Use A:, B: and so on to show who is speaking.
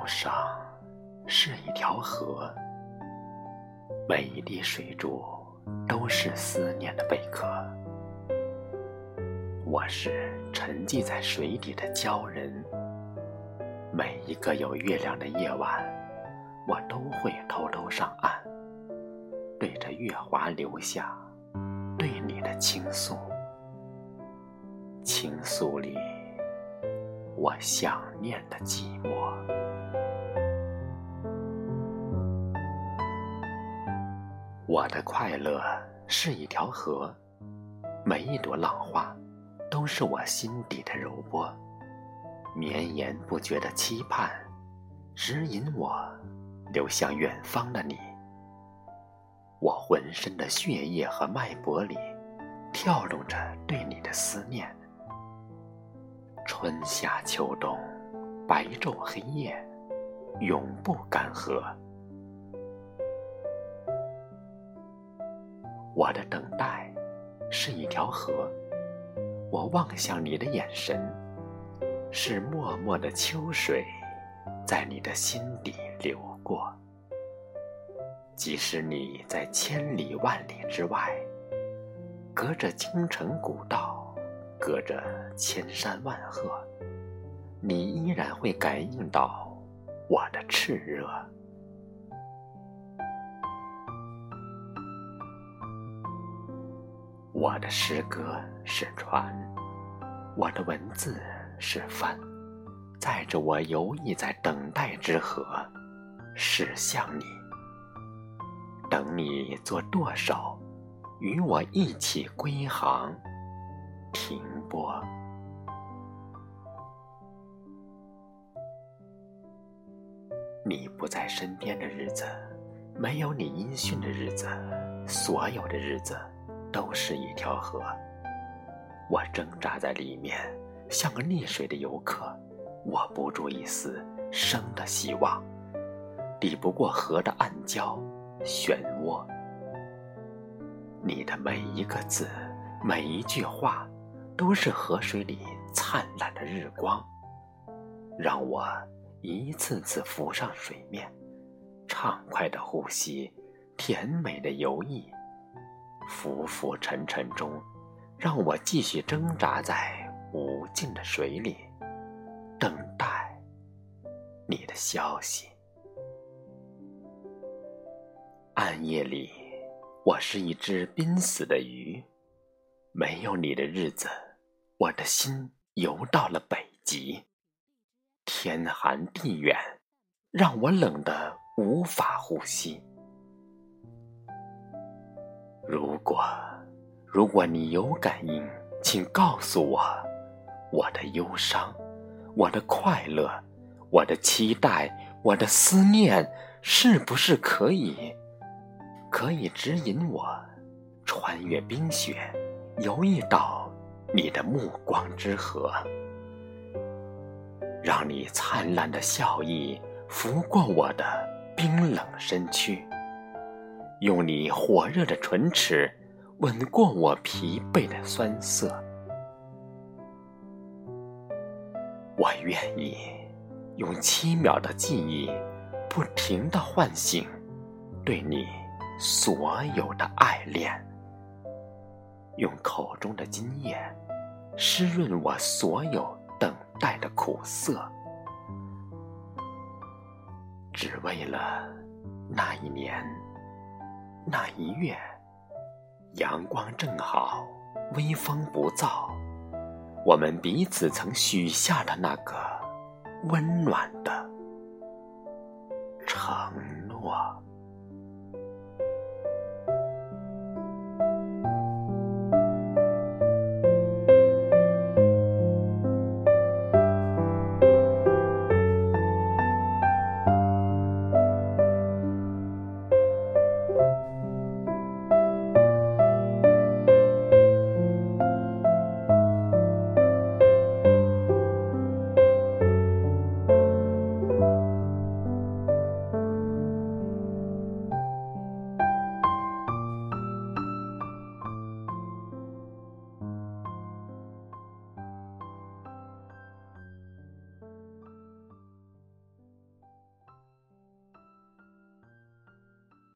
A: 我的忧伤是一条河，每一滴水珠都是思念的贝壳。我是沉寂在水底的鲛人，每一个有月亮的夜晚，我都会偷偷上岸，对着月华留下对你的倾诉。倾诉里，我想念的寂寞。我的快乐是一条河，每一朵浪花都是我心底的柔波，绵延不绝的期盼，指引我流向远方的你。我浑身的血液和脉搏里，跳动着对你的思念。春夏秋冬，白昼黑夜，永不干涸。我的等待是一条河，我望向你的眼神，是默默的秋水，在你的心底流过。即使你在千里万里之外，隔着京城古道。隔着千山万壑，你依然会感应到我的炽热。我的诗歌是船，我的文字是帆，载着我游弋在等待之河，驶向你。等你做舵手，与我一起归航。停泊。你不在身边的日子，没有你音讯的日子，所有的日子都是一条河。我挣扎在里面，像个溺水的游客，握不住一丝生的希望，抵不过河的暗礁、漩涡。你的每一个字，每一句话。都是河水里灿烂的日光，让我一次次浮上水面，畅快的呼吸，甜美的游弋，浮浮沉沉中，让我继续挣扎在无尽的水里，等待你的消息。暗夜里，我是一只濒死的鱼，没有你的日子。我的心游到了北极，天寒地远，让我冷得无法呼吸。如果，如果你有感应，请告诉我，我的忧伤，我的快乐，我的期待，我的思念，是不是可以，可以指引我穿越冰雪，游弋到？你的目光之河，让你灿烂的笑意拂过我的冰冷身躯，用你火热的唇齿吻过我疲惫的酸涩。我愿意用七秒的记忆，不停的唤醒对你所有的爱恋。用口中的津液湿润我所有等待的苦涩，只为了那一年、那一月，阳光正好，微风不燥，我们彼此曾许下的那个温暖的承诺。